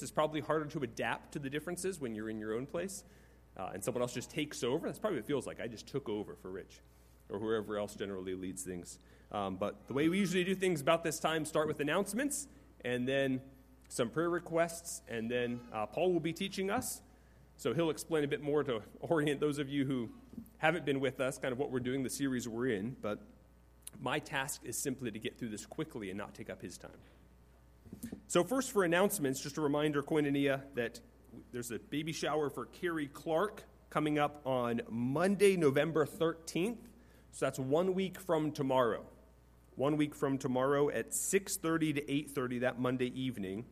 kids, it's probably harder to adapt to the differences when you're in your own place uh, and someone else just takes over. That's probably what it feels like. I just took over for Rich or whoever else generally leads things. Um, but the way we usually do things about this time start with announcements and then some prayer requests, and then uh, Paul will be teaching us. So he'll explain a bit more to orient those of you who haven't been with us, kind of what we're doing, the series we're in. But my task is simply to get through this quickly and not take up his time. So, first, for announcements, just a reminder, Koinonia, that there's a baby shower for Carrie Clark coming up on Monday, November 13th. So that's one week from tomorrow. One week from tomorrow at 6:30 to 8:30 that Monday evening.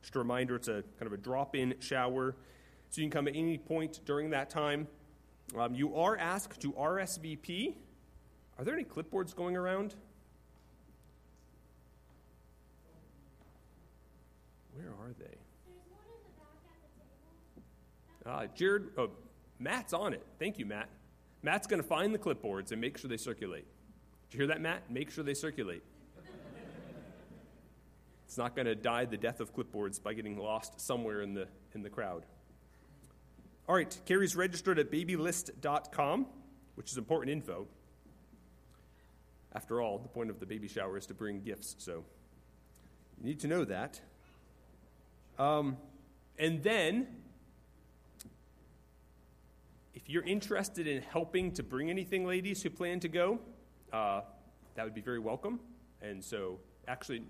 Just a reminder, it's a kind of a drop-in shower, so you can come at any point during that time. Um, you are asked to RSVP. Are there any clipboards going around? Where are they? Uh, Jared, oh, Matt's on it. Thank you, Matt. Matt's going to find the clipboards and make sure they circulate. Did you hear that, Matt? Make sure they circulate. it's not going to die the death of clipboards by getting lost somewhere in the, in the crowd. All right, Carrie's registered at babylist.com, which is important info. After all, the point of the baby shower is to bring gifts, so you need to know that. Um, and then if you're interested in helping to bring anything, ladies who plan to go, uh, that would be very welcome. And so, actually,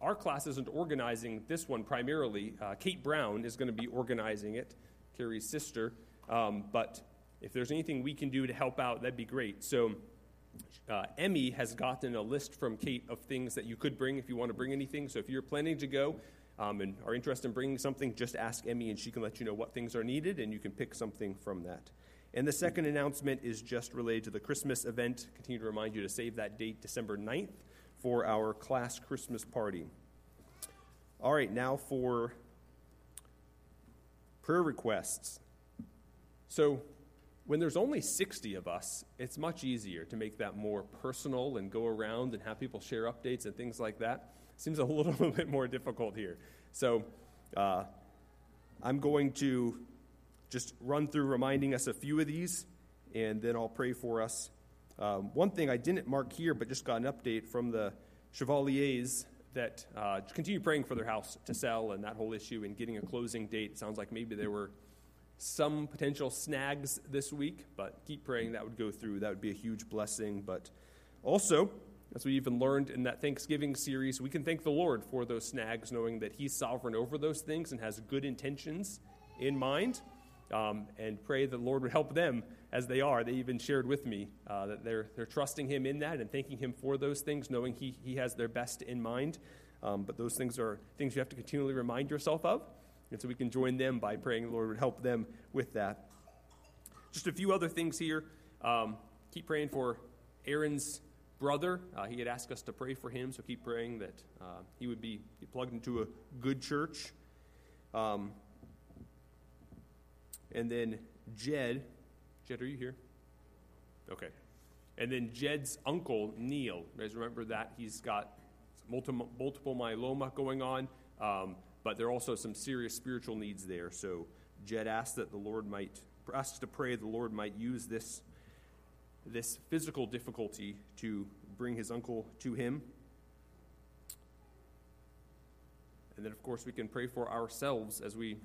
our class isn't organizing this one primarily. Uh, Kate Brown is going to be organizing it, Carrie's sister. Um, but if there's anything we can do to help out, that'd be great. So, uh, Emmy has gotten a list from Kate of things that you could bring if you want to bring anything. So, if you're planning to go um, and are interested in bringing something, just ask Emmy and she can let you know what things are needed and you can pick something from that. And the second announcement is just related to the Christmas event. Continue to remind you to save that date, December 9th, for our class Christmas party. All right, now for prayer requests. So, when there's only 60 of us, it's much easier to make that more personal and go around and have people share updates and things like that. Seems a little bit more difficult here. So, uh, I'm going to just run through reminding us a few of these, and then I'll pray for us. Um, one thing I didn't mark here, but just got an update from the Chevaliers that uh, continue praying for their house to sell and that whole issue and getting a closing date. Sounds like maybe there were some potential snags this week, but keep praying that would go through. That would be a huge blessing. But also, as we even learned in that Thanksgiving series, we can thank the Lord for those snags, knowing that He's sovereign over those things and has good intentions in mind um, and pray the Lord would help them as they are. They even shared with me uh, that they're, they're trusting Him in that and thanking Him for those things, knowing He, he has their best in mind. Um, but those things are things you have to continually remind yourself of. And so we can join them by praying the Lord would help them with that. Just a few other things here. Um, keep praying for Aaron's brother. Uh, he had asked us to pray for him, so keep praying that uh, he would be plugged into a good church. Um, and then Jed, Jed, are you here? Okay. And then Jed's uncle, Neil. You guys remember that? He's got multiple, multiple myeloma going on, um, but there are also some serious spiritual needs there. So Jed asked that the Lord might, asks to pray the Lord might use this, this physical difficulty to bring his uncle to him. And then, of course, we can pray for ourselves as we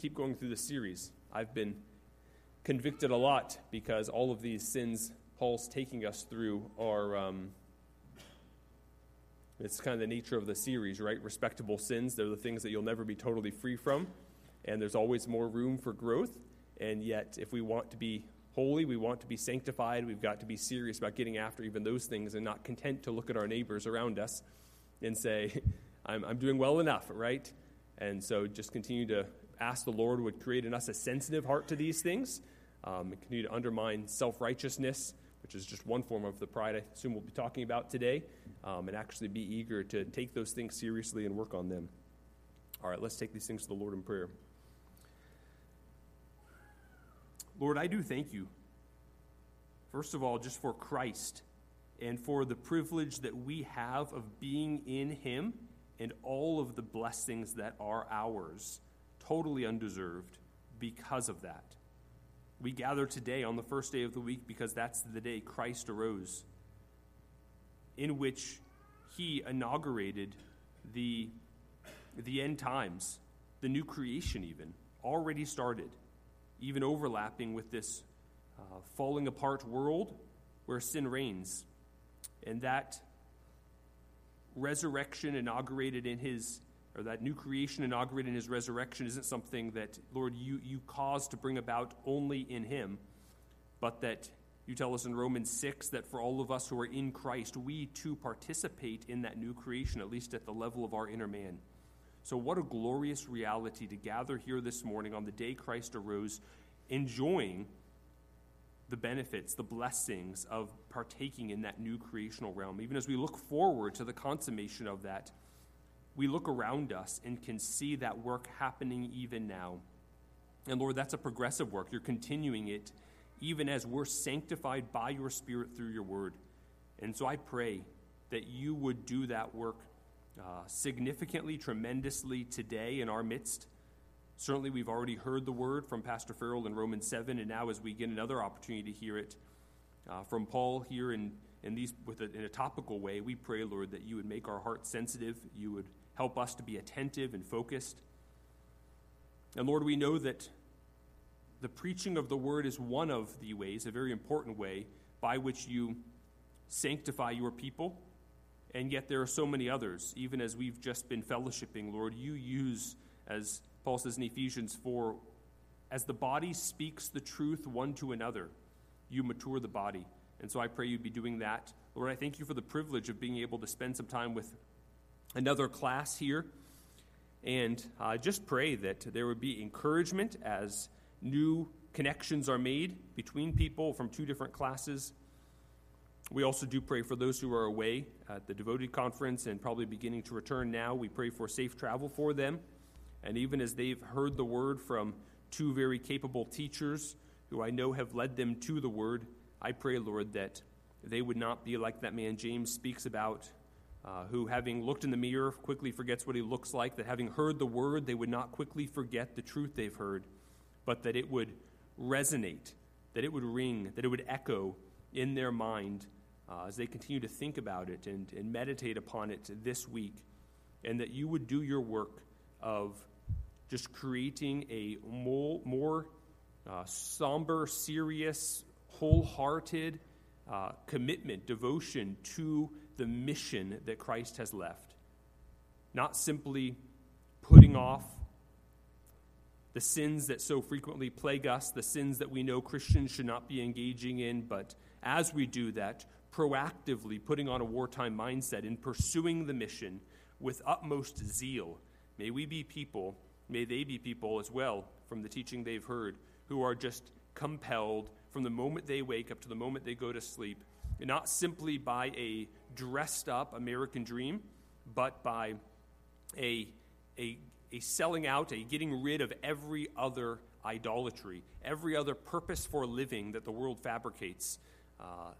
keep going through the series. I've been convicted a lot because all of these sins Paul's taking us through are. Um, it's kind of the nature of the series, right? Respectable sins. They're the things that you'll never be totally free from. And there's always more room for growth. And yet, if we want to be holy, we want to be sanctified, we've got to be serious about getting after even those things and not content to look at our neighbors around us and say, I'm, I'm doing well enough, right? And so just continue to ask the Lord would create in us a sensitive heart to these things um, and continue to undermine self righteousness, which is just one form of the pride I assume we'll be talking about today, um, and actually be eager to take those things seriously and work on them. All right, let's take these things to the Lord in prayer. Lord, I do thank you, first of all, just for Christ and for the privilege that we have of being in Him and all of the blessings that are ours totally undeserved because of that. We gather today on the first day of the week because that's the day Christ arose, in which he inaugurated the, the end times, the new creation, even, already started, even overlapping with this uh, falling apart world where sin reigns. And that resurrection inaugurated in his, or that new creation inaugurated in his resurrection isn't something that, Lord, you, you caused to bring about only in him, but that you tell us in Romans 6 that for all of us who are in Christ, we too participate in that new creation, at least at the level of our inner man. So, what a glorious reality to gather here this morning on the day Christ arose, enjoying the benefits, the blessings of partaking in that new creational realm. Even as we look forward to the consummation of that, we look around us and can see that work happening even now. And Lord, that's a progressive work. You're continuing it even as we're sanctified by your Spirit through your word. And so I pray that you would do that work uh, significantly, tremendously today in our midst. Certainly, we've already heard the word from Pastor Farrell in Romans 7, and now as we get another opportunity to hear it uh, from Paul here in, in, these, with a, in a topical way, we pray, Lord, that you would make our hearts sensitive, you would help us to be attentive and focused. And Lord, we know that the preaching of the word is one of the ways, a very important way, by which you sanctify your people. And yet there are so many others, even as we've just been fellowshipping, Lord. You use, as Paul says in Ephesians 4, as the body speaks the truth one to another, you mature the body. And so I pray you'd be doing that. Lord, I thank you for the privilege of being able to spend some time with another class here. And I uh, just pray that there would be encouragement as new connections are made between people from two different classes. We also do pray for those who are away at the Devoted Conference and probably beginning to return now. We pray for safe travel for them. And even as they've heard the word from two very capable teachers who I know have led them to the word, I pray, Lord, that they would not be like that man James speaks about, uh, who, having looked in the mirror, quickly forgets what he looks like, that having heard the word, they would not quickly forget the truth they've heard but that it would resonate, that it would ring, that it would echo in their mind uh, as they continue to think about it and, and meditate upon it this week, and that you would do your work of just creating a more, more uh, somber, serious, wholehearted uh, commitment, devotion to the mission that Christ has left. Not simply putting off the sins that so frequently plague us, the sins that we know Christians should not be engaging in, but as we do that, proactively putting on a wartime mindset and pursuing the mission with utmost zeal. May we be people, may they be people as well, from the teaching they've heard, who are just compelled from the moment they wake up to the moment they go to sleep, and not simply by a dressed up American dream, but by a, a a selling out, a getting rid of every other idolatry, every other purpose for living that the world fabricates, uh,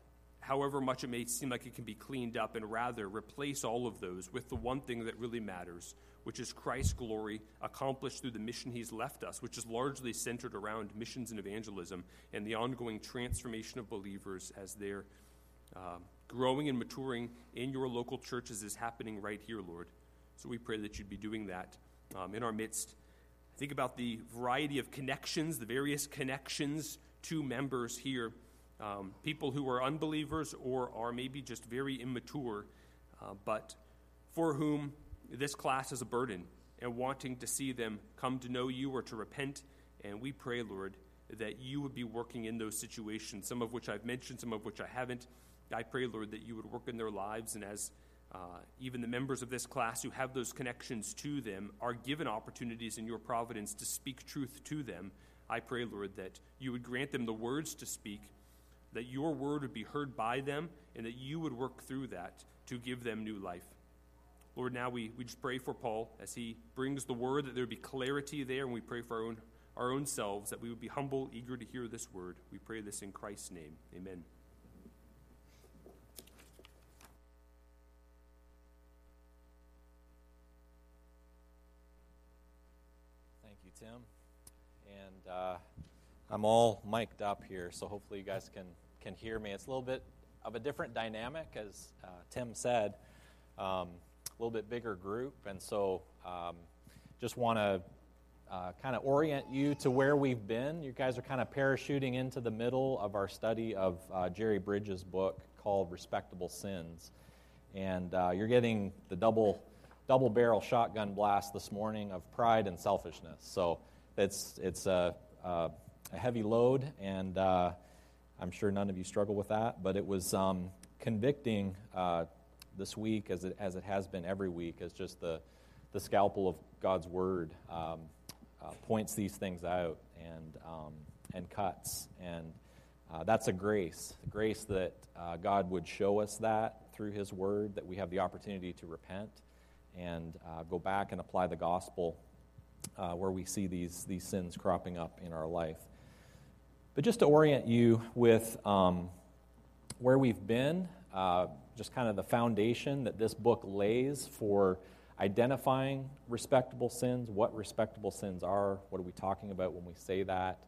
however much it may seem like it can be cleaned up, and rather replace all of those with the one thing that really matters, which is Christ's glory accomplished through the mission he's left us, which is largely centered around missions and evangelism and the ongoing transformation of believers as they're uh, growing and maturing in your local churches is happening right here, Lord. So we pray that you'd be doing that um, in our midst. Think about the variety of connections, the various connections to members here. Um, people who are unbelievers or are maybe just very immature, uh, but for whom this class is a burden and wanting to see them come to know you or to repent. And we pray, Lord, that you would be working in those situations, some of which I've mentioned, some of which I haven't. I pray, Lord, that you would work in their lives and as uh, even the members of this class who have those connections to them are given opportunities in your providence to speak truth to them. I pray, Lord, that you would grant them the words to speak, that your word would be heard by them, and that you would work through that to give them new life. Lord, now we, we just pray for Paul as he brings the word, that there would be clarity there, and we pray for our own, our own selves, that we would be humble, eager to hear this word. We pray this in Christ's name. Amen. you, you, Tim. And uh, I'm all mic'd up here, so hopefully you guys can, can hear me. It's a little bit of a different dynamic, as uh, Tim said, um, a little bit bigger group. And so um, just want to uh, kind of orient you to where we've been. You guys are kind of parachuting into the middle of our study of uh, Jerry Bridges' book called Respectable Sins. And uh, you're getting the double double barrel shotgun blast this morning of pride and selfishness. So it's, it's a, a, a heavy load, and uh, I'm sure none of you struggle with that, but it was um, convicting uh, this week, as it, as it has been every week, as just the, the scalpel of God's Word um, uh, points these things out and, um, and cuts. And uh, that's a grace, a grace that uh, God would show us that through His Word, that we have the opportunity to repent and uh, go back and apply the gospel uh, where we see these, these sins cropping up in our life. But just to orient you with um, where we've been, uh, just kind of the foundation that this book lays for identifying respectable sins, what respectable sins are, what are we talking about when we say that,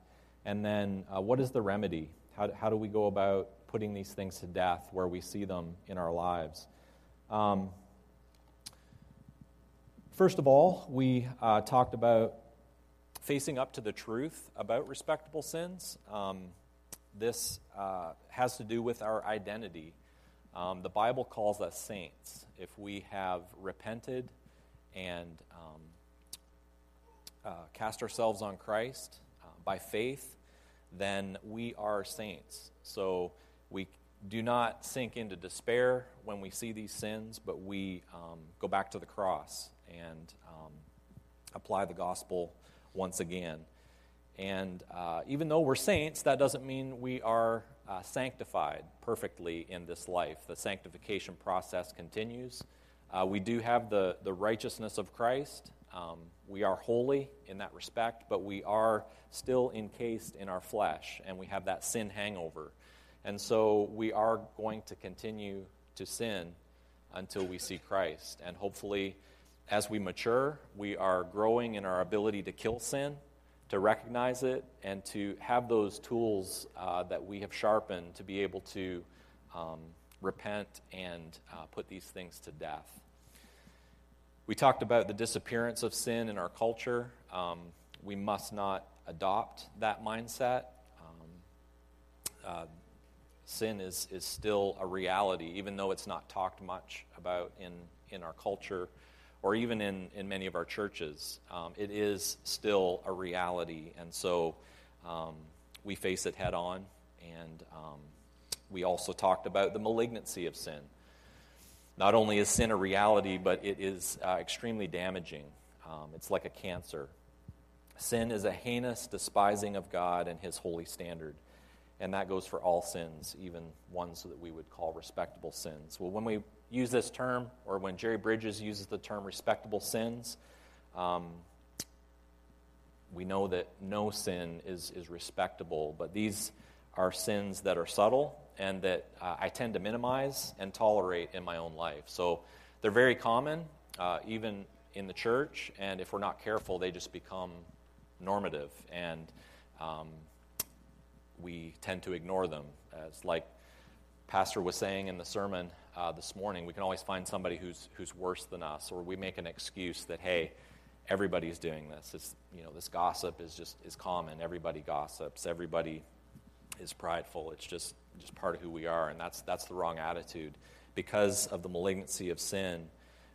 and then uh, what is the remedy? How, how do we go about putting these things to death where we see them in our lives? Um, First of all, we uh, talked about facing up to the truth about respectable sins. Um, this uh, has to do with our identity. Um, the Bible calls us saints. If we have repented and um, uh, cast ourselves on Christ uh, by faith, then we are saints. So we do not sink into despair when we see these sins, but we um, go back to the cross and um, apply the gospel once again. And uh, even though we're saints, that doesn't mean we are uh, sanctified perfectly in this life. The sanctification process continues. Uh, we do have the, the righteousness of Christ. Um, we are holy in that respect, but we are still encased in our flesh, and we have that sin hangover. And so we are going to continue to sin until we see Christ. And hopefully, as we mature, we are growing in our ability to kill sin, to recognize it, and to have those tools uh, that we have sharpened to be able to um, repent and uh, put these things to death. We talked about the disappearance of sin in our culture. Um, we must not adopt that mindset. Um, uh, sin is, is still a reality, even though it's not talked much about in, in our culture or even in, in many of our churches, um, it is still a reality. And so um, we face it head on. And um, we also talked about the malignancy of sin. Not only is sin a reality, but it is uh, extremely damaging. Um, it's like a cancer. Sin is a heinous despising of God and His holy standard. And that goes for all sins, even ones that we would call respectable sins. Well, when we use this term, or when Jerry Bridges uses the term respectable sins, um, we know that no sin is, is respectable, but these are sins that are subtle and that uh, I tend to minimize and tolerate in my own life. So they're very common, uh, even in the church, and if we're not careful, they just become normative, and um, we tend to ignore them. As like Pastor was saying in the sermon, uh, this morning, we can always find somebody who's, who's worse than us, or we make an excuse that, hey, everybody's doing this. It's, you know, this gossip is just is common. Everybody gossips. Everybody is prideful. It's just, just part of who we are, and that's, that's the wrong attitude. Because of the malignancy of sin,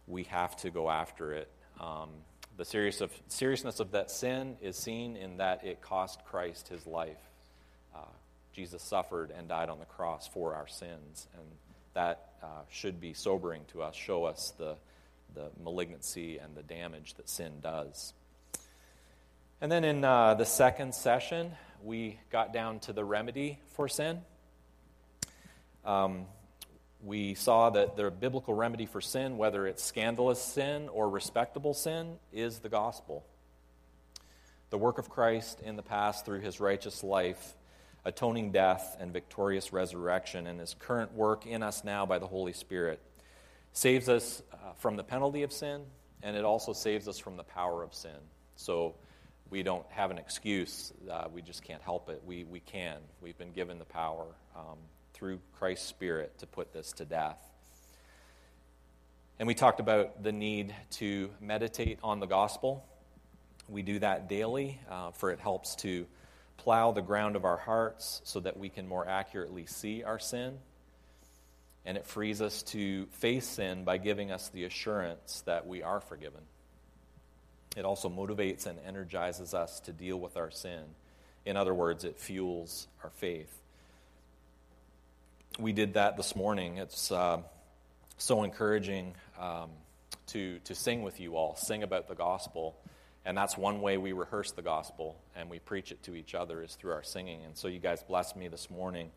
we have to go after it. Um, the serious of, seriousness of that sin is seen in that it cost Christ his life. Jesus suffered and died on the cross for our sins, and that uh, should be sobering to us, show us the, the malignancy and the damage that sin does. And then in uh, the second session, we got down to the remedy for sin. Um, we saw that the biblical remedy for sin, whether it's scandalous sin or respectable sin, is the gospel. The work of Christ in the past through his righteous life atoning death and victorious resurrection, and his current work in us now by the Holy Spirit saves us uh, from the penalty of sin, and it also saves us from the power of sin. So, we don't have an excuse. Uh, we just can't help it. We, we can. We've been given the power um, through Christ's Spirit to put this to death. And we talked about the need to meditate on the gospel. We do that daily, uh, for it helps to plow the ground of our hearts so that we can more accurately see our sin. And it frees us to face sin by giving us the assurance that we are forgiven. It also motivates and energizes us to deal with our sin. In other words, it fuels our faith. We did that this morning. It's uh, so encouraging um, to, to sing with you all, sing about the gospel. And that's one way we rehearse the gospel and we preach it to each other is through our singing. And so you guys blessed me this morning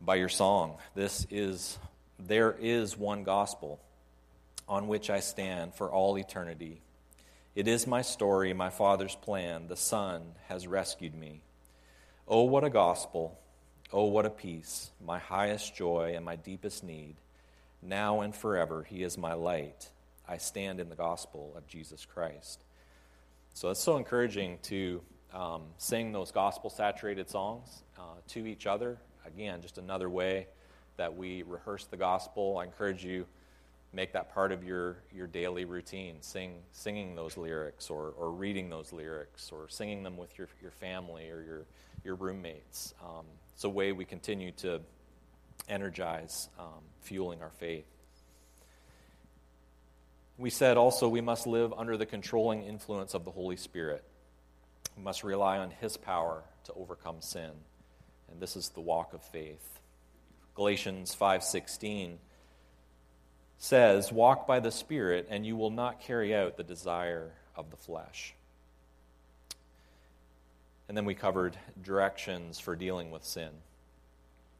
by your song. This is there is one gospel on which I stand for all eternity. It is my story, my Father's plan. The Son has rescued me. Oh, what a gospel! Oh, what a peace! My highest joy and my deepest need. Now and forever, He is my light. I stand in the gospel of Jesus Christ. So it's so encouraging to um, sing those gospel saturated songs uh, to each other. Again, just another way that we rehearse the gospel. I encourage you make that part of your, your daily routine sing singing those lyrics or, or reading those lyrics or singing them with your, your family or your, your roommates um, it's a way we continue to energize um, fueling our faith we said also we must live under the controlling influence of the Holy Spirit. We must rely on His power to overcome sin. And this is the walk of faith. Galatians 5:16 says, "Walk by the Spirit, and you will not carry out the desire of the flesh." And then we covered directions for dealing with sin.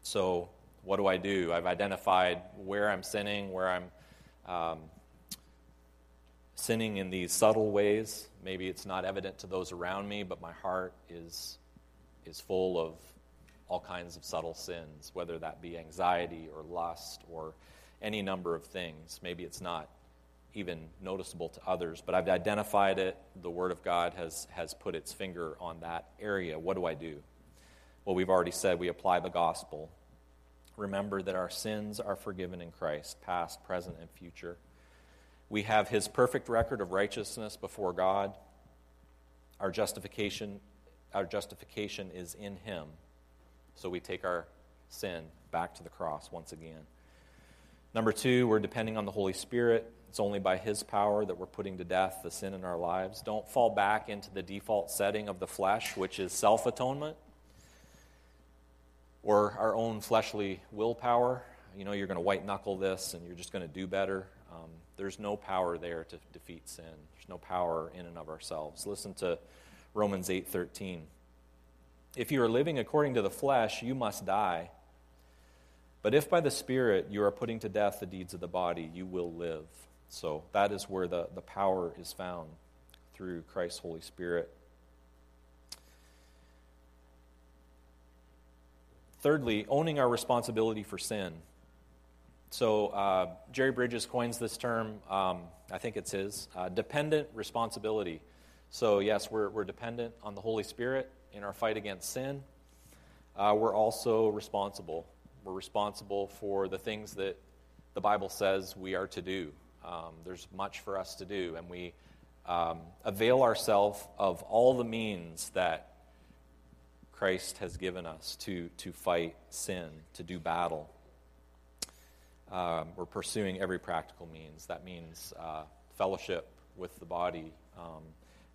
So, what do I do? I've identified where I'm sinning, where I'm um, sinning in these subtle ways. Maybe it's not evident to those around me, but my heart is, is full of all kinds of subtle sins, whether that be anxiety or lust or any number of things. Maybe it's not even noticeable to others, but I've identified it. The Word of God has, has put its finger on that area. What do I do? Well, we've already said we apply the gospel. Remember that our sins are forgiven in Christ, past, present, and future. We have his perfect record of righteousness before God. Our justification, our justification is in him. So we take our sin back to the cross once again. Number two, we're depending on the Holy Spirit. It's only by His power that we're putting to death the sin in our lives. Don't fall back into the default setting of the flesh, which is self atonement, or our own fleshly willpower. You know, you're going to white knuckle this and you're just going to do better. Um, there's no power there to defeat sin. There's no power in and of ourselves. Listen to Romans 8:13. If you are living according to the flesh, you must die. But if by the Spirit you are putting to death the deeds of the body, you will live. So that is where the, the power is found through Christ's Holy Spirit. Thirdly, owning our responsibility for sin. So uh, Jerry Bridges coins this term, um, I think it's his, uh, dependent responsibility. So, yes, we're, we're dependent on the Holy Spirit in our fight against sin. Uh, we're also responsible. We're responsible for the things that the Bible says we are to do. Um, there's much for us to do, and we um, avail ourselves of all the means that Christ has given us to, to fight sin, to do battle. Um, we're pursuing every practical means. That means uh, fellowship with the body, um,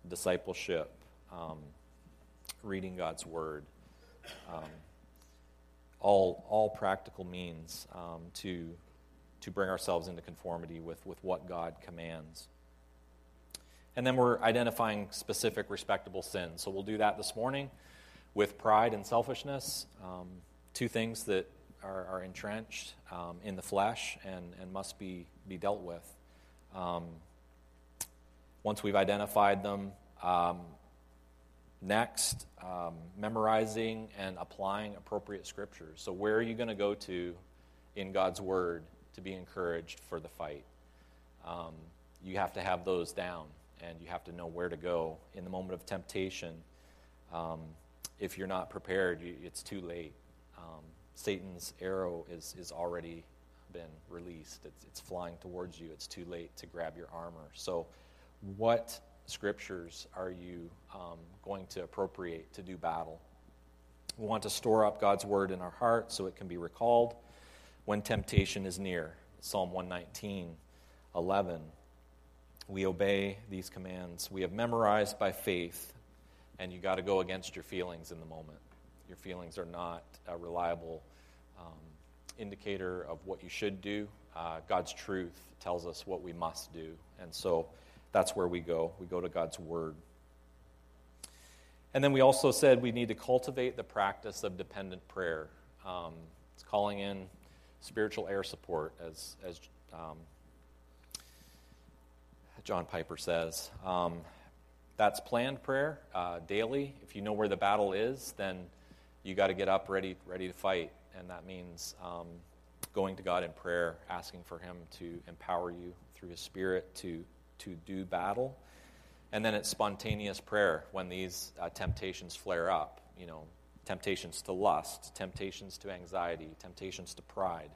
discipleship, um, reading God's Word, um, all, all practical means um, to, to bring ourselves into conformity with, with what God commands. And then we're identifying specific respectable sins. So we'll do that this morning with pride and selfishness, um, two things that are, are entrenched um, in the flesh and, and must be, be dealt with. Um, once we've identified them, um, next, um, memorizing and applying appropriate scriptures. So, where are you going to go to in God's Word to be encouraged for the fight? Um, you have to have those down and you have to know where to go in the moment of temptation. Um, if you're not prepared, you, it's too late. Um, Satan's arrow is, is already been released. It's, it's flying towards you. It's too late to grab your armor. So, what scriptures are you um, going to appropriate to do battle? We want to store up God's word in our heart so it can be recalled when temptation is near. Psalm 119, 11. We obey these commands. We have memorized by faith, and you got to go against your feelings in the moment. Your feelings are not a reliable um, indicator of what you should do. Uh, God's truth tells us what we must do. And so that's where we go. We go to God's Word. And then we also said we need to cultivate the practice of dependent prayer. Um, it's calling in spiritual air support, as, as um, John Piper says. Um, that's planned prayer uh, daily. If you know where the battle is, then you got to get up ready, ready to fight and that means um, going to God in prayer, asking for Him to empower you through His Spirit to, to do battle. And then it's spontaneous prayer when these uh, temptations flare up. You know, temptations to lust, temptations to anxiety, temptations to pride.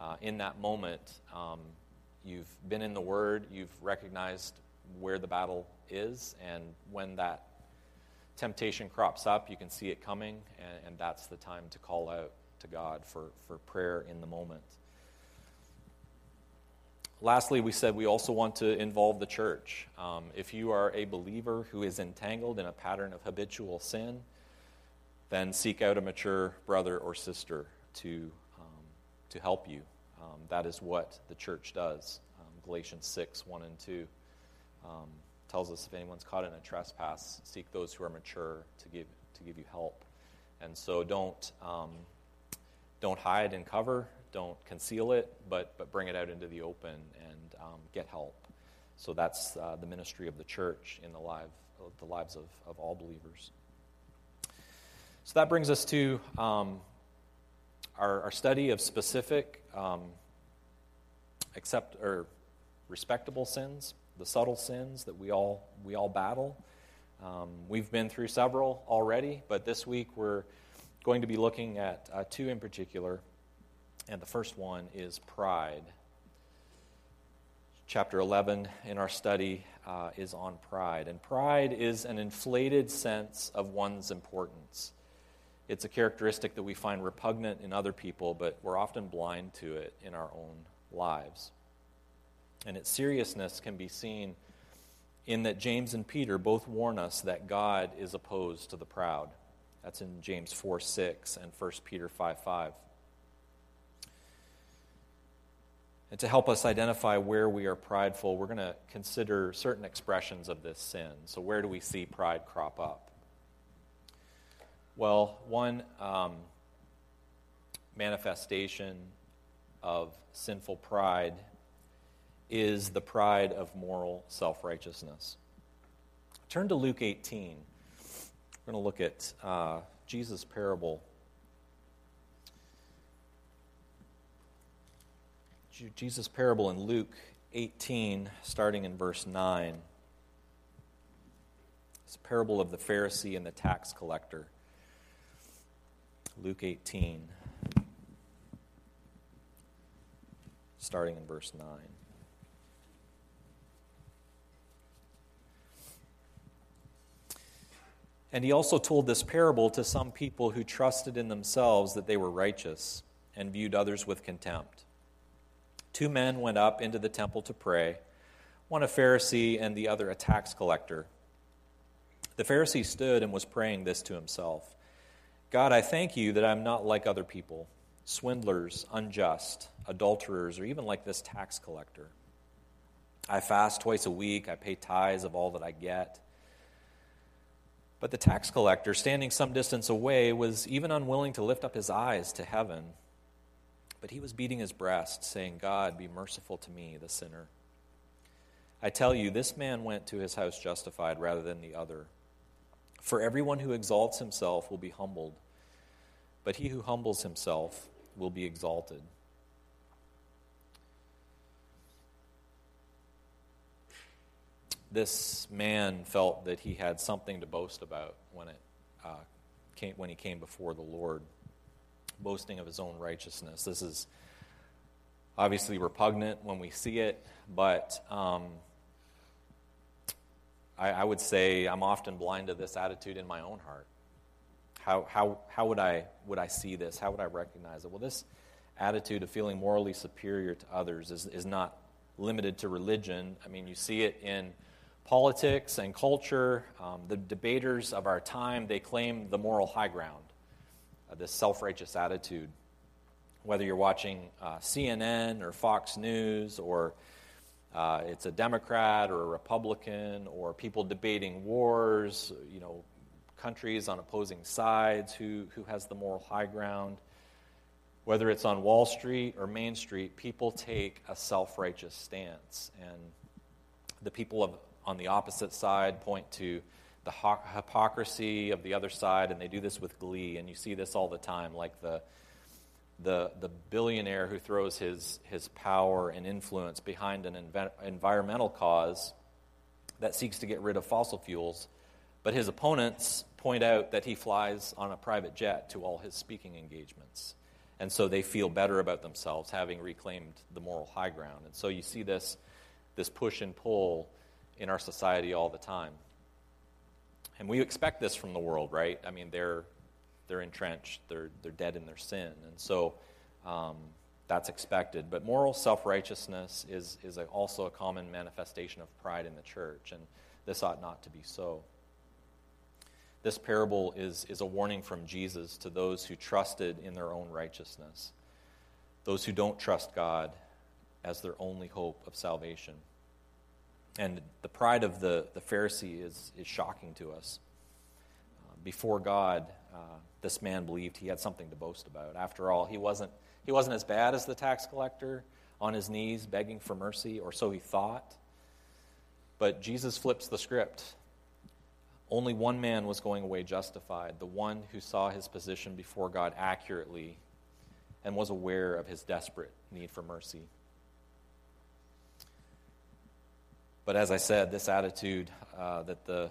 Uh, in that moment, um, you've been in the Word, you've recognized where the battle is, and when that temptation crops up, you can see it coming, and, and that's the time to call out to God for, for prayer in the moment. Lastly, we said we also want to involve the church. Um, if you are a believer who is entangled in a pattern of habitual sin, then seek out a mature brother or sister to, um, to help you. Um, that is what the church does. Um, Galatians 6 1 and 2 um, tells us if anyone's caught in a trespass, seek those who are mature to give, to give you help. And so don't um, don't hide and cover, don't conceal it, but, but bring it out into the open and um, get help. So that's uh, the ministry of the church in the, life, the lives of, of all believers. So that brings us to um, our, our, study of specific, um, accept or respectable sins, the subtle sins that we all we all battle. Um, we've been through several already, but this week we're going to be looking at uh, two in particular, and the first one is pride. Chapter 11 in our study uh, is on pride, and pride is an inflated sense of one's importance. It's a characteristic that we find repugnant in other people, but we're often blind to it in our own lives. And its seriousness can be seen in that James and Peter both warn us that God is opposed to the proud. That's in James 4 6 and 1 Peter 5 5. And to help us identify where we are prideful, we're going to consider certain expressions of this sin. So, where do we see pride crop up? Well, one um, manifestation of sinful pride is the pride of moral self righteousness. Turn to Luke 18. We're going to look at uh, Jesus' parable. Jesus' parable in Luke 18, starting in verse 9. It's a parable of the Pharisee and the tax collector. Luke 18, starting in verse 9. And he also told this parable to some people who trusted in themselves that they were righteous and viewed others with contempt. Two men went up into the temple to pray, one a Pharisee and the other a tax collector. The Pharisee stood and was praying this to himself God, I thank you that I'm not like other people, swindlers, unjust, adulterers, or even like this tax collector. I fast twice a week, I pay tithes of all that I get. But the tax collector, standing some distance away, was even unwilling to lift up his eyes to heaven. But he was beating his breast, saying, God, be merciful to me, the sinner. I tell you, this man went to his house justified rather than the other. For everyone who exalts himself will be humbled, but he who humbles himself will be exalted. This man felt that he had something to boast about when, it, uh, came, when he came before the Lord, boasting of his own righteousness. This is obviously repugnant when we see it, but um, I, I would say I'm often blind to this attitude in my own heart. How, how, how would, I, would I see this? How would I recognize it? Well, this attitude of feeling morally superior to others is, is not limited to religion. I mean, you see it in politics and culture. Um, the debaters of our time, they claim the moral high ground, uh, this self righteous attitude. Whether you're watching uh, CNN or Fox News or uh, it's a Democrat or a Republican or people debating wars, you know, countries on opposing sides, who, who has the moral high ground. Whether it's on Wall Street or Main Street, people take a self righteous stance. And the people of, on the opposite side point to the hypocrisy of the other side, and they do this with glee. And you see this all the time, like the the, the billionaire who throws his, his power and influence behind an env- environmental cause that seeks to get rid of fossil fuels, but his opponents point out that he flies on a private jet to all his speaking engagements. And so they feel better about themselves having reclaimed the moral high ground. And so you see this, this push and pull in our society all the time. And we expect this from the world, right? I mean, they're, they're entrenched, they're, they're dead in their sin. And so um, that's expected. But moral self righteousness is, is a, also a common manifestation of pride in the church, and this ought not to be so. This parable is, is a warning from Jesus to those who trusted in their own righteousness, those who don't trust God as their only hope of salvation. And the pride of the, the Pharisee is, is shocking to us. Uh, before God, uh, this man believed he had something to boast about. After all, he wasn't, he wasn't as bad as the tax collector on his knees begging for mercy, or so he thought. But Jesus flips the script. Only one man was going away justified, the one who saw his position before God accurately and was aware of his desperate need for mercy. But as I said, this attitude uh, that the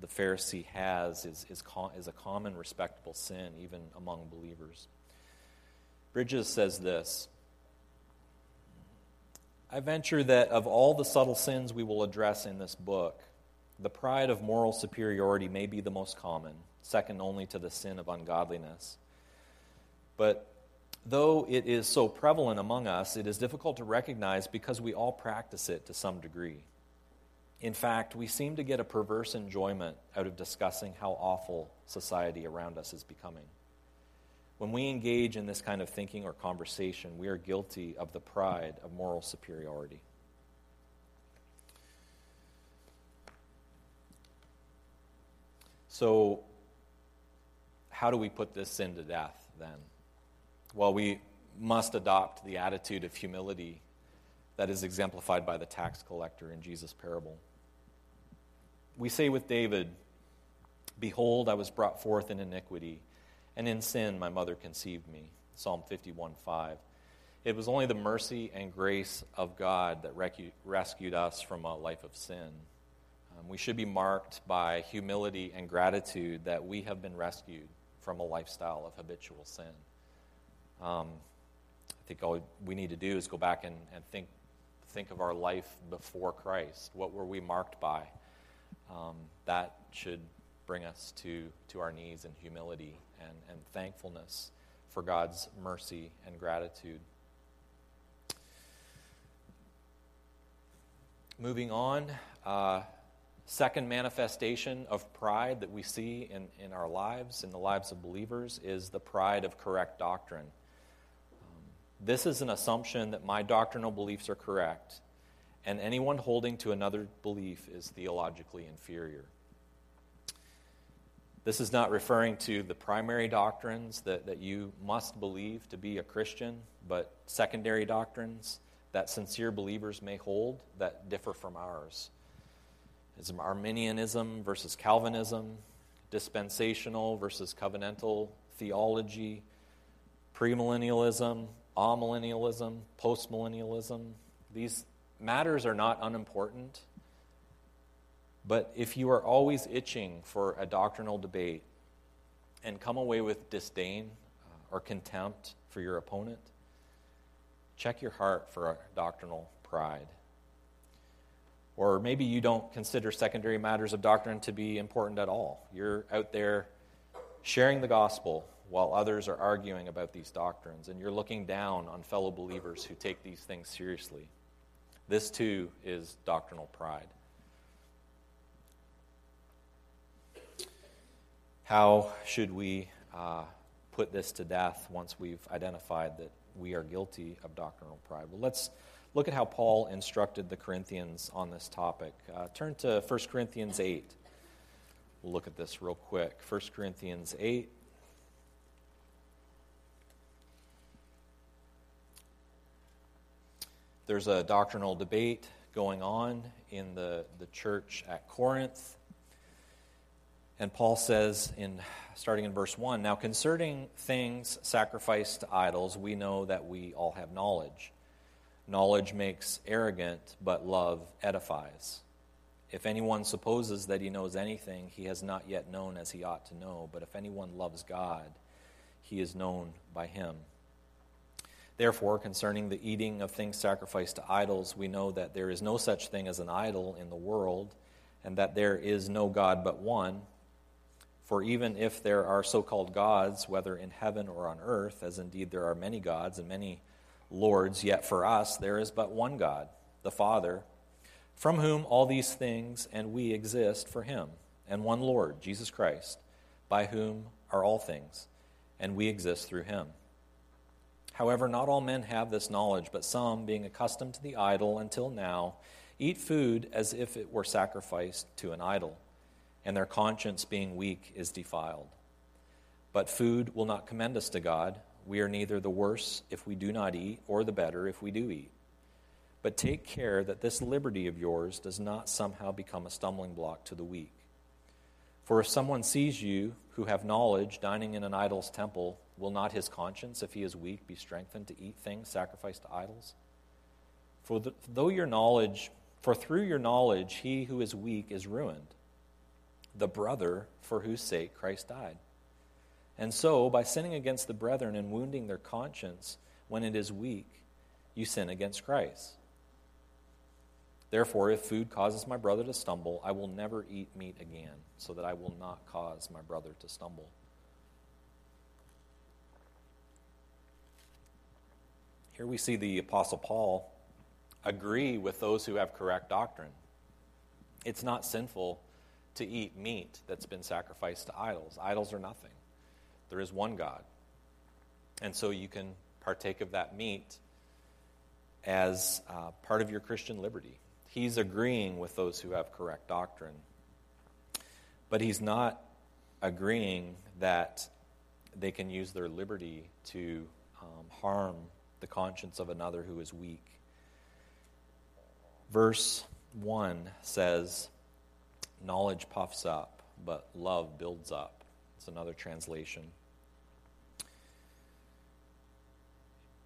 the Pharisee has is, is, is a common respectable sin, even among believers. Bridges says this I venture that of all the subtle sins we will address in this book, the pride of moral superiority may be the most common, second only to the sin of ungodliness. But though it is so prevalent among us, it is difficult to recognize because we all practice it to some degree. In fact, we seem to get a perverse enjoyment out of discussing how awful society around us is becoming. When we engage in this kind of thinking or conversation, we are guilty of the pride of moral superiority. So, how do we put this sin to death then? Well, we must adopt the attitude of humility that is exemplified by the tax collector in Jesus' parable. We say with David, Behold, I was brought forth in iniquity, and in sin my mother conceived me. Psalm 51 5. It was only the mercy and grace of God that rescued us from a life of sin. Um, we should be marked by humility and gratitude that we have been rescued from a lifestyle of habitual sin. Um, I think all we need to do is go back and, and think, think of our life before Christ. What were we marked by? Um, that should bring us to, to our knees in humility and, and thankfulness for God's mercy and gratitude. Moving on, uh, second manifestation of pride that we see in, in our lives, in the lives of believers, is the pride of correct doctrine. Um, this is an assumption that my doctrinal beliefs are correct and anyone holding to another belief is theologically inferior. This is not referring to the primary doctrines that, that you must believe to be a Christian, but secondary doctrines that sincere believers may hold that differ from ours. It's Arminianism versus Calvinism, dispensational versus covenantal theology, premillennialism, amillennialism, postmillennialism. These matters are not unimportant, But if you are always itching for a doctrinal debate and come away with disdain uh, or contempt for your opponent, check your heart for a doctrinal pride. Or maybe you don't consider secondary matters of doctrine to be important at all. You're out there sharing the gospel while others are arguing about these doctrines, and you're looking down on fellow believers who take these things seriously. This too is doctrinal pride. How should we uh, put this to death once we've identified that we are guilty of doctrinal pride? Well, let's look at how Paul instructed the Corinthians on this topic. Uh, turn to 1 Corinthians 8. We'll look at this real quick. 1 Corinthians 8. There's a doctrinal debate going on in the, the church at Corinth. And Paul says, in, starting in verse 1 Now concerning things sacrificed to idols, we know that we all have knowledge. Knowledge makes arrogant, but love edifies. If anyone supposes that he knows anything, he has not yet known as he ought to know. But if anyone loves God, he is known by him. Therefore, concerning the eating of things sacrificed to idols, we know that there is no such thing as an idol in the world, and that there is no God but one. For even if there are so called gods, whether in heaven or on earth, as indeed there are many gods and many lords, yet for us there is but one God, the Father, from whom all these things and we exist for him, and one Lord, Jesus Christ, by whom are all things, and we exist through him. However, not all men have this knowledge, but some, being accustomed to the idol until now, eat food as if it were sacrificed to an idol, and their conscience, being weak, is defiled. But food will not commend us to God. We are neither the worse if we do not eat, or the better if we do eat. But take care that this liberty of yours does not somehow become a stumbling block to the weak. For if someone sees you, who have knowledge, dining in an idol's temple, Will not his conscience, if he is weak, be strengthened to eat things sacrificed to idols? For the, though your knowledge, for through your knowledge, he who is weak is ruined, the brother for whose sake Christ died. And so, by sinning against the brethren and wounding their conscience when it is weak, you sin against Christ. Therefore, if food causes my brother to stumble, I will never eat meat again, so that I will not cause my brother to stumble. Here we see the Apostle Paul agree with those who have correct doctrine. It's not sinful to eat meat that's been sacrificed to idols. Idols are nothing. There is one God. And so you can partake of that meat as uh, part of your Christian liberty. He's agreeing with those who have correct doctrine. But he's not agreeing that they can use their liberty to um, harm the conscience of another who is weak. Verse 1 says, Knowledge puffs up, but love builds up. It's another translation.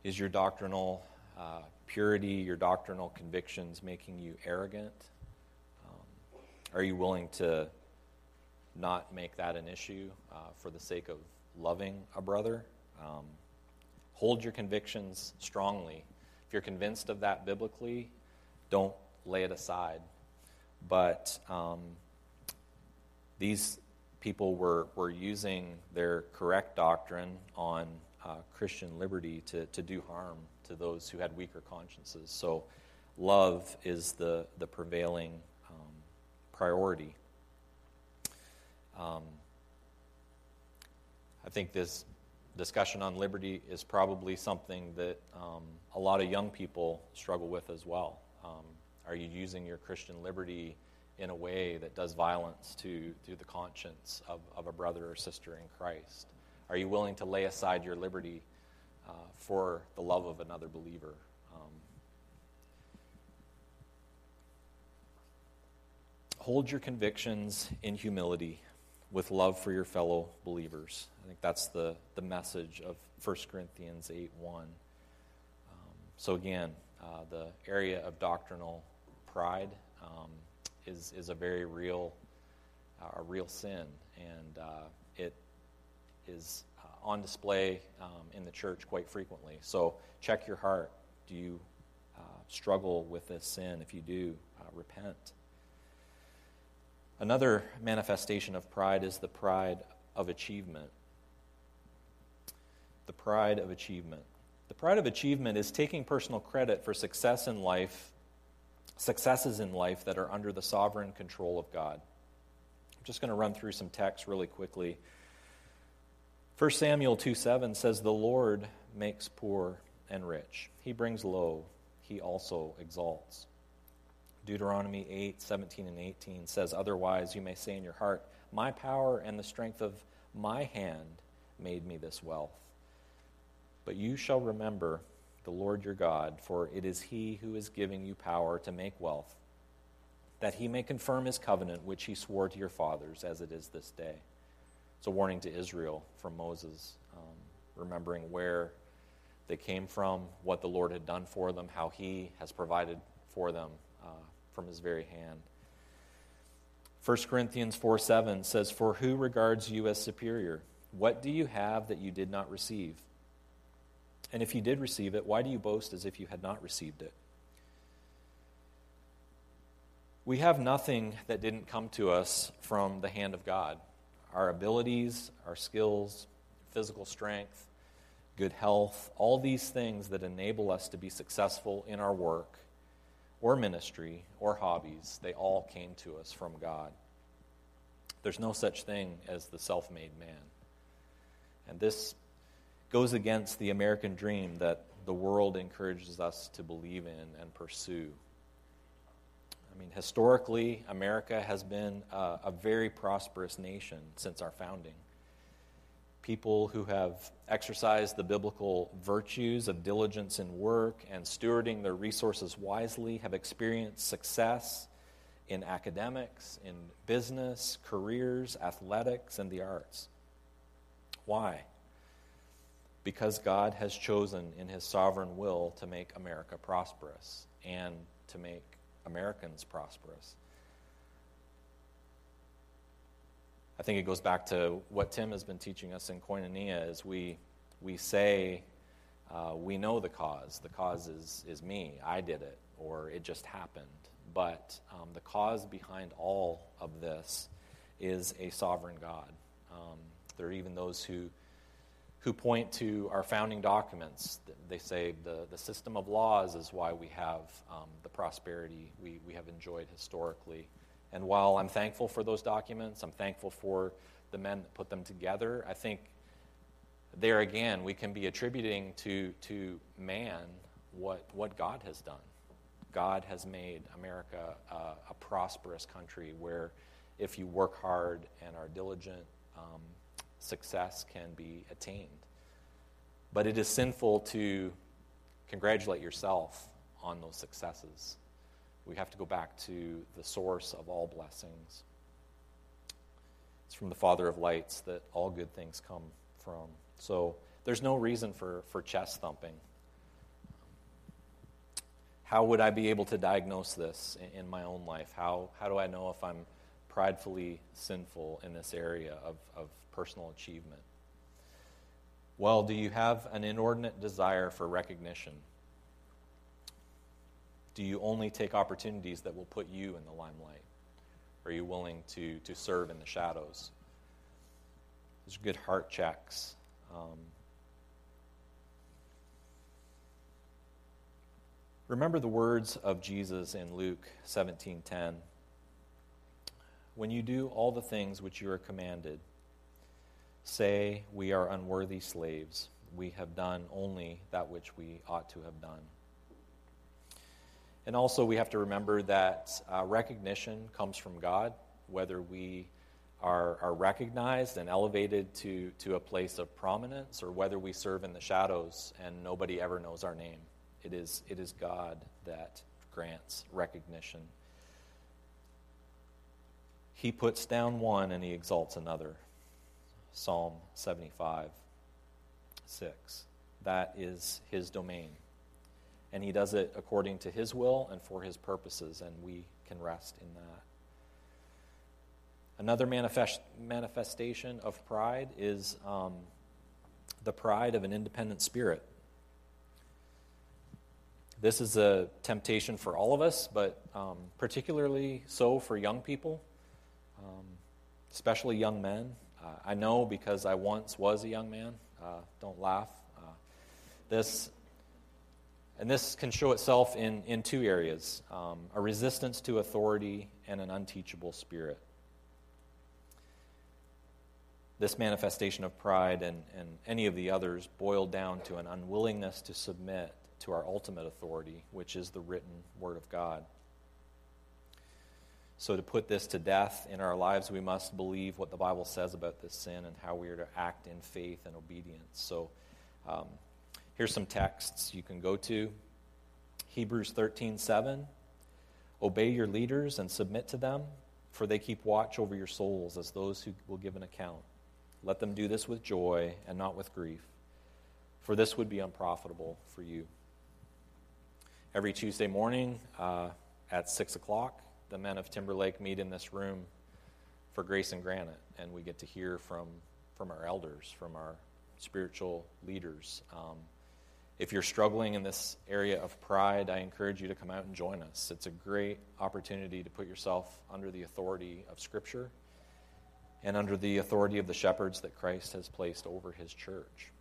Is your doctrinal uh, purity, your doctrinal convictions making you arrogant? Um, are you willing to not make that an issue uh, for the sake of loving a brother? Um, Hold your convictions strongly. If you're convinced of that biblically, don't lay it aside. But um, these people were, were using their correct doctrine on uh, Christian liberty to, to do harm to those who had weaker consciences. So, love is the, the prevailing um, priority. Um, I think this discussion on liberty is probably something that um, a lot of young people struggle with as well. Um, are you using your Christian liberty in a way that does violence to, to the conscience of, of a brother or sister in Christ? Are you willing to lay aside your liberty uh, for the love of another believer? Um, hold your convictions in humility with love for your fellow believers. I think that's the, the message of 1 Corinthians 8 1. Um, so, again, uh, the area of doctrinal pride um, is, is a very real, uh, a real sin, and uh, it is uh, on display um, in the church quite frequently. So check your heart. Do you uh, struggle with this sin? If you do, repent. Another manifestation of pride is the pride of achievement. The pride of achievement. The pride of achievement is taking personal credit for success in life, successes in life that are under the sovereign control of God. I'm just going to run through some text really quickly. 1 Samuel 2 7 says, The Lord makes poor and rich, He brings low, He also exalts. Deuteronomy 8 17 and 18 says, Otherwise, you may say in your heart, My power and the strength of my hand made me this wealth. But you shall remember the Lord your God, for it is He who is giving you power to make wealth, that He may confirm His covenant, which He swore to your fathers, as it is this day. It's a warning to Israel from Moses, um, remembering where they came from, what the Lord had done for them, how He has provided for them uh, from His very hand. 1 Corinthians 4 7 says, For who regards you as superior? What do you have that you did not receive? And if you did receive it, why do you boast as if you had not received it? We have nothing that didn't come to us from the hand of God. Our abilities, our skills, physical strength, good health, all these things that enable us to be successful in our work or ministry or hobbies, they all came to us from God. There's no such thing as the self made man. And this goes against the American dream that the world encourages us to believe in and pursue. I mean, historically, America has been a, a, very prosperous nation since our founding. People who have exercised the biblical virtues of diligence in work and stewarding their resources wisely have experienced success in academics, in business, careers, athletics, and the arts. Why? Because God has chosen in his sovereign will to make America prosperous and to make Americans prosperous. I think it goes back to what Tim has been teaching us in Koinonia is we, we say, uh, we know the cause. The cause is, is me. I did it, or it just happened. But um, the cause behind all of this is a sovereign God. Um, there are even those who who point to our founding documents. They say the, the system of laws is why we have um, the prosperity we, we have enjoyed historically. And while I'm thankful for those documents, I'm thankful for the men that put them together, I think there again we can be attributing to, to man what, what God has done. God has made America a, a prosperous country where if you work hard and are diligent, um, success can be attained. But it is sinful to congratulate yourself on those successes. We have to go back to the source of all blessings. It's from the Father of lights that all good things come from. So there's no reason for, for chest thumping. How would I be able to diagnose this in, my own life? How, how do I know if I'm pridefully sinful in this area of, of personal achievement? Well, do you have an inordinate desire for recognition? Do you only take opportunities that will put you in the limelight? Are you willing to, to serve in the shadows? Those are good heart checks. Um, remember the words of Jesus in Luke 17:10. When you do all the things which you are commanded, say, We are unworthy slaves. We have done only that which we ought to have done. And also, we have to remember that uh, recognition comes from God, whether we are, are recognized and elevated to, to a place of prominence or whether we serve in the shadows and nobody ever knows our name. It is, it is God that grants recognition. He puts down one and he exalts another. Psalm 75, 6. That is his domain. And he does it according to his will and for his purposes, and we can rest in that. Another manifest, manifestation of pride is um, the pride of an independent spirit. This is a temptation for all of us, but um, particularly so for young people, um, especially young men. Uh, I know because I once was a young man. Uh, don't laugh. Uh, this and this can show itself in, in two areas um, a resistance to authority and an unteachable spirit. This manifestation of pride and, and any of the others boiled down to an unwillingness to submit to our ultimate authority, which is the written Word of God. So, to put this to death in our lives, we must believe what the Bible says about this sin and how we are to act in faith and obedience. So, um, here's some texts you can go to Hebrews 13 7. Obey your leaders and submit to them, for they keep watch over your souls as those who will give an account. Let them do this with joy and not with grief, for this would be unprofitable for you. Every Tuesday morning uh, at 6 o'clock, the men of Timberlake meet in this room for Grace and Granite, and we get to hear from, from our elders, from our spiritual leaders. Um, if you're struggling in this area of pride, I encourage you to come out and join us. It's a great opportunity to put yourself under the authority of Scripture and under the authority of the shepherds that Christ has placed over his church.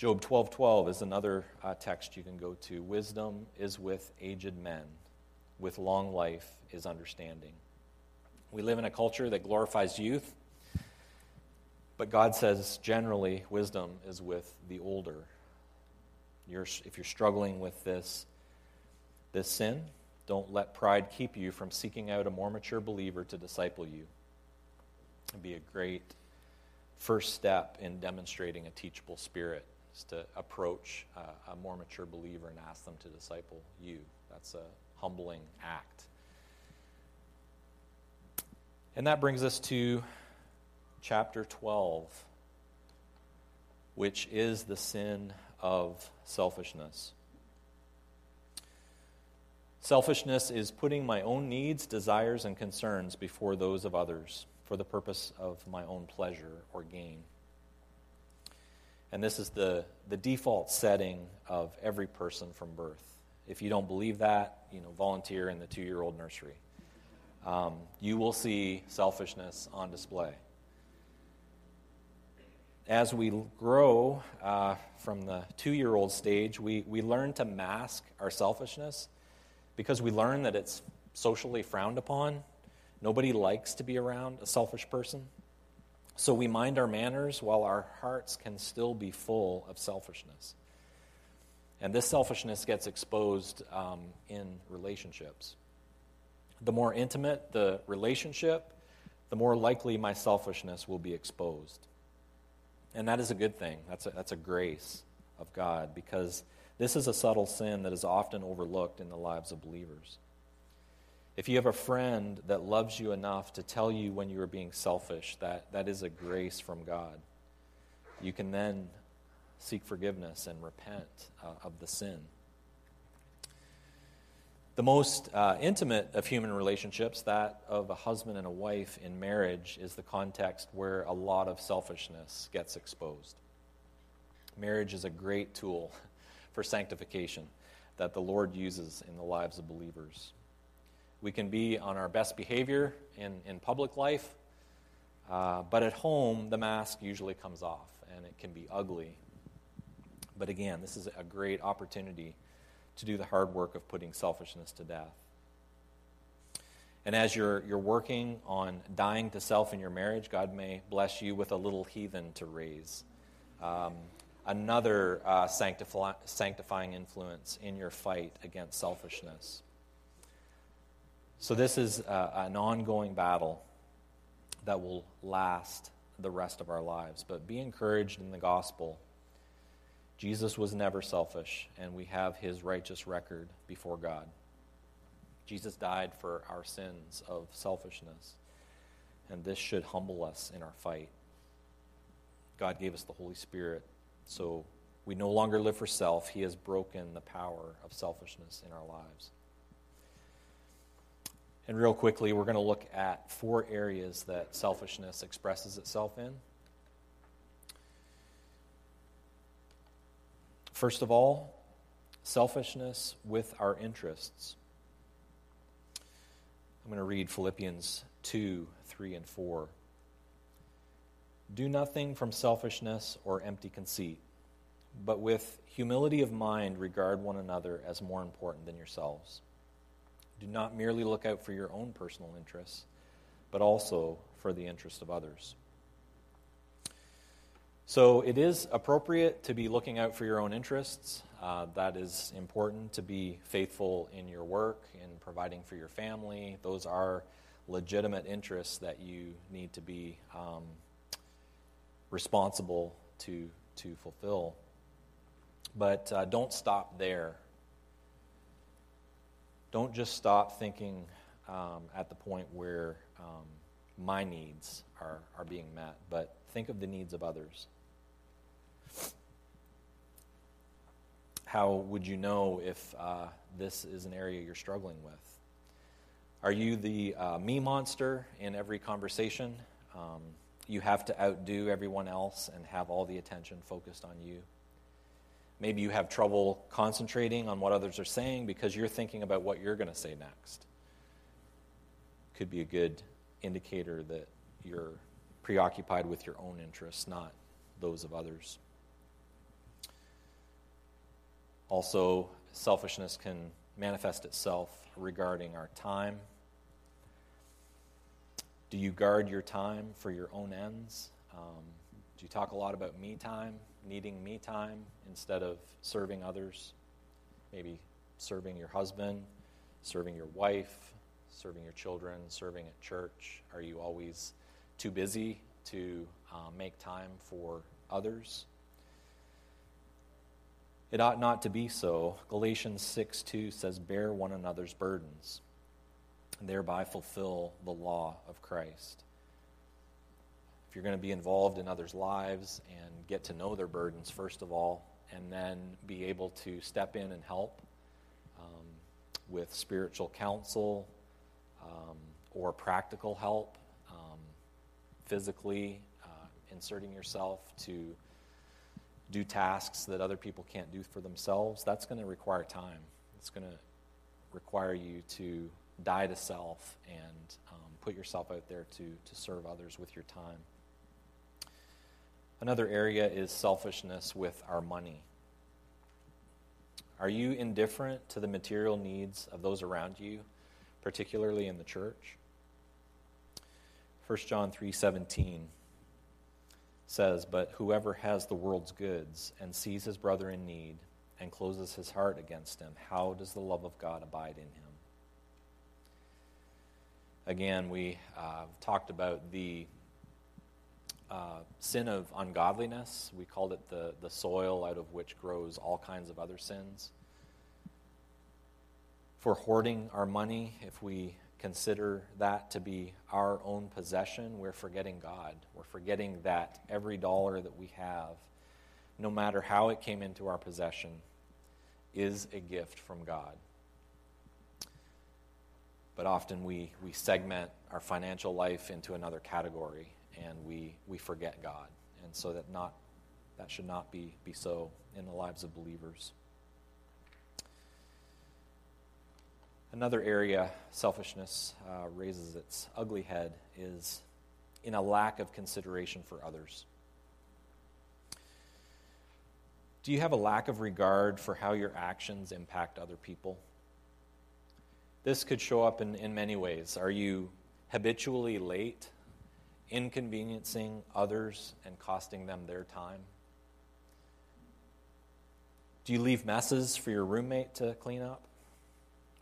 Job 12:12 is another uh, text you can go to. Wisdom is with aged men, with long life is understanding. We live in a culture that glorifies youth, but God says generally wisdom is with the older. You're, if you're struggling with this, this sin, don't let pride keep you from seeking out a more mature believer to disciple you. It'd be a great first step in demonstrating a teachable spirit is to approach uh, a more mature believer and ask them to disciple you. That's a humbling act. And that brings us to chapter 12, which is the sin of selfishness. Selfishness is putting my own needs, desires, and concerns before those of others for the purpose of my own pleasure or gain. And this is the, the default setting of every person from birth. If you don't believe that, you know, volunteer in the two year old nursery. Um, you will see selfishness on display. As we grow uh, from the two year old stage, we, we learn to mask our selfishness because we learn that it's socially frowned upon. Nobody likes to be around a selfish person. So we mind our manners while our hearts can still be full of selfishness. And this selfishness gets exposed um, in relationships. The more intimate the relationship, the more likely my selfishness will be exposed. And that is a good thing. That's a, that's a grace of God because this is a subtle sin that is often overlooked in the lives of believers. If you have a friend that loves you enough to tell you when you are being selfish, that, that is a grace from God. You can then seek forgiveness and repent uh, of the sin. The most uh, intimate of human relationships, that of a husband and a wife in marriage, is the context where a lot of selfishness gets exposed. Marriage is a great tool for sanctification that the Lord uses in the lives of believers. We can be on our best behavior in, in public life, uh, but at home, the mask usually comes off and it can be ugly. But again, this is a great opportunity to do the hard work of putting selfishness to death. And as you're, you're working on dying to self in your marriage, God may bless you with a little heathen to raise. Um, another uh, sanctify, sanctifying influence in your fight against selfishness. So, this is uh, an ongoing battle that will last the rest of our lives. But be encouraged in the gospel. Jesus was never selfish, and we have his righteous record before God. Jesus died for our sins of selfishness, and this should humble us in our fight. God gave us the Holy Spirit, so we no longer live for self. He has broken the power of selfishness in our lives. And real quickly, we're going to look at four areas that selfishness expresses itself in. First of all, selfishness with our interests. I'm going to read Philippians 2 3 and 4. Do nothing from selfishness or empty conceit, but with humility of mind regard one another as more important than yourselves. Do not merely look out for your own personal interests, but also for the interest of others. So it is appropriate to be looking out for your own interests. Uh, that is important to be faithful in your work, in providing for your family. Those are legitimate interests that you need to be um, responsible to, to fulfill. But uh, don't stop there. Don't just stop thinking um, at the point where um, my needs are, are being met, but think of the needs of others. How would you know if uh, this is an area you're struggling with? Are you the uh, me monster in every conversation? Um, you have to outdo everyone else and have all the attention focused on you. Maybe you have trouble concentrating on what others are saying because you're thinking about what you're going to say next. Could be a good indicator that you're preoccupied with your own interests, not those of others. Also, selfishness can manifest itself regarding our time do you guard your time for your own ends? Um, do you talk a lot about me time, needing me time instead of serving others? Maybe serving your husband, serving your wife, serving your children, serving at church? Are you always too busy to uh, make time for others? It ought not to be so. Galatians 6 2 says, Bear one another's burdens and thereby fulfill the law of Christ. If you're going to be involved in others' lives and get to know their burdens, first of all, and then be able to step in and help um, with spiritual counsel um, or practical help, um, physically uh, inserting yourself to do tasks that other people can't do for themselves, that's going to require time. It's going to require you to die to self and um, put yourself out there to, to serve others with your time. Another area is selfishness with our money. Are you indifferent to the material needs of those around you, particularly in the church? 1 John 3:17 says, "But whoever has the world's goods and sees his brother in need and closes his heart against him, how does the love of God abide in him?" Again, we uh, talked about the uh, sin of ungodliness. We called it the, the soil out of which grows all kinds of other sins. For hoarding our money, if we consider that to be our own possession, we're forgetting God. We're forgetting that every dollar that we have, no matter how it came into our possession, is a gift from God but often we, we segment our financial life into another category and we, we forget God. And so that not that should not be, be so in the lives of believers. Another area selfishness uh, raises its ugly head is in a lack of consideration for others. Do you have a lack of regard for how your actions impact other people? This could show up in, in many ways. Are you habitually late, inconveniencing others and costing them their time? Do you leave messes for your roommate to clean up?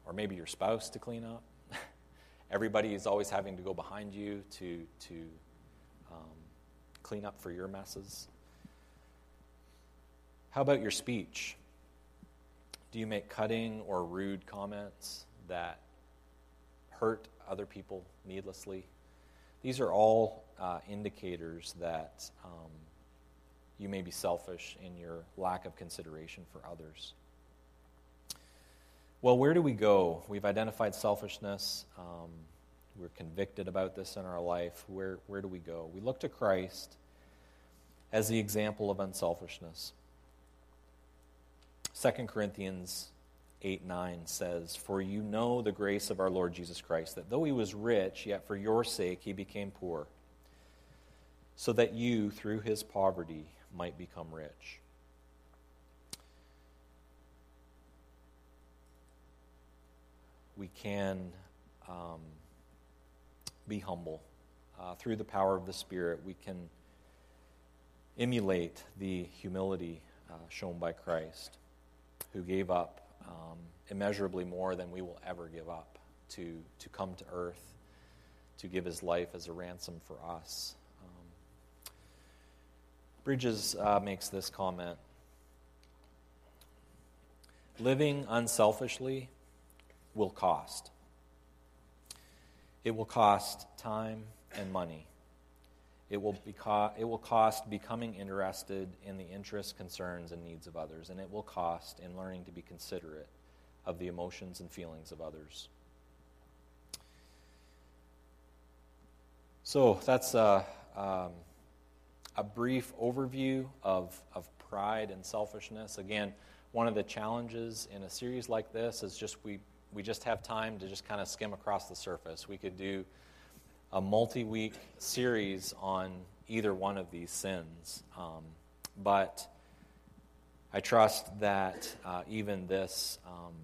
Or maybe your spouse to clean up? Everybody is always having to go behind you to, to um, clean up for your messes. How about your speech? Do you make cutting or rude comments? that hurt other people needlessly. These are all uh, indicators that um, you may be selfish in your lack of consideration for others. Well, where do we go? We've identified selfishness. Um, we're convicted about this in our life. Where, where do we go? We look to Christ as the example of unselfishness. 2 Corinthians 8 9 says, For you know the grace of our Lord Jesus Christ, that though he was rich, yet for your sake he became poor, so that you, through his poverty, might become rich. We can um, be humble. Uh, through the power of the Spirit, we can emulate the humility uh, shown by Christ, who gave up um, immeasurably more than we will ever give up to, to come to earth, to give his life as a ransom for us. Um, Bridges uh, makes this comment Living unselfishly will cost. It will cost time and money. It will, beco- it will cost becoming interested in the interests, concerns, and needs of others, and it will cost in learning to be considerate of the emotions and feelings of others. So that's a, um, a brief overview of, of pride and selfishness. Again, one of the challenges in a series like this is just we, we just have time to just kind of skim across the surface. We could do a multi week series on either one of these sins. Um, but I trust that uh, even this um,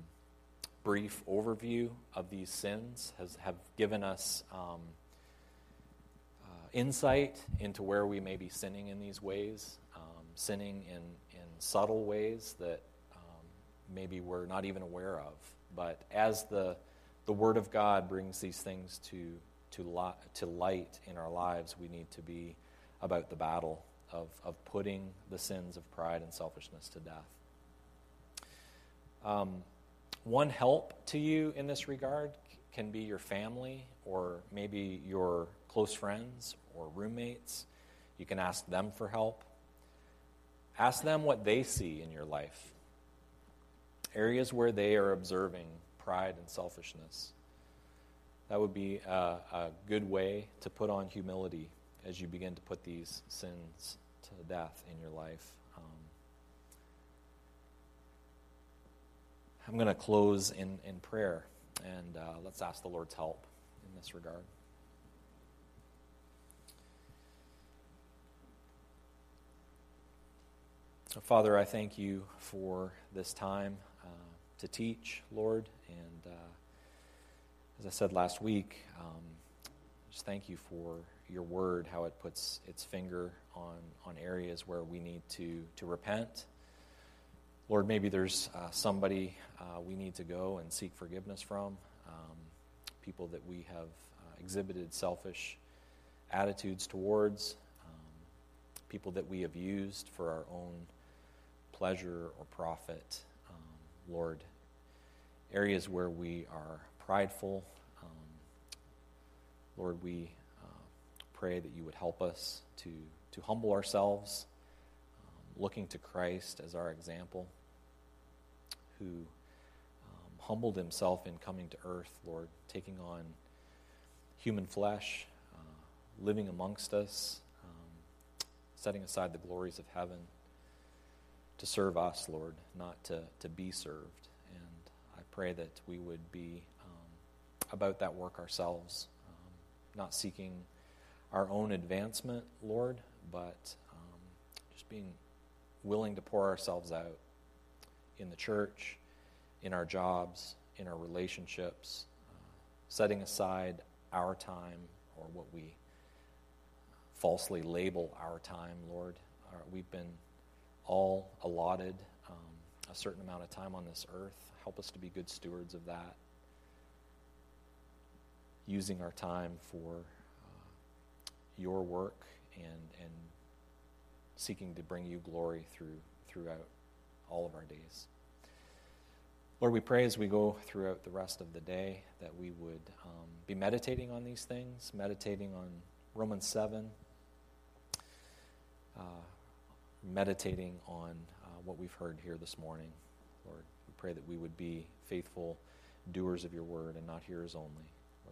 brief overview of these sins has have given us um, uh, insight into where we may be sinning in these ways, um, sinning in, in subtle ways that um, maybe we're not even aware of. But as the, the Word of God brings these things to to, li- to light in our lives, we need to be about the battle of, of putting the sins of pride and selfishness to death. Um, one help to you in this regard can be your family or maybe your close friends or roommates. You can ask them for help. Ask them what they see in your life, areas where they are observing pride and selfishness. That would be a, a good way to put on humility as you begin to put these sins to death in your life. Um, I'm going to close in, in prayer, and uh, let's ask the Lord's help in this regard. Father, I thank you for this time uh, to teach, Lord, and uh, as I said last week, um, just thank you for your word, how it puts its finger on, on areas where we need to, to repent. Lord, maybe there's uh, somebody uh, we need to go and seek forgiveness from, um, people that we have uh, exhibited selfish attitudes towards, um, people that we have used for our own pleasure or profit. Um, Lord, areas where we are prideful. Um, Lord, we uh, pray that you would help us to, to humble ourselves, um, looking to Christ as our example, who um, humbled himself in coming to earth, Lord, taking on human flesh, uh, living amongst us, um, setting aside the glories of heaven to serve us, Lord, not to, to be served. And I pray that we would be about that work ourselves, um, not seeking our own advancement, Lord, but um, just being willing to pour ourselves out in the church, in our jobs, in our relationships, uh, setting aside our time or what we falsely label our time, Lord. Uh, we've been all allotted um, a certain amount of time on this earth. Help us to be good stewards of that using our time for uh, your work and, and seeking to bring you glory through, throughout all of our days. Lord, we pray as we go throughout the rest of the day that we would um, be meditating on these things, meditating on Romans 7, uh, meditating on uh, what we've heard here this morning. Lord, we pray that we would be faithful doers of your word and not hearers only.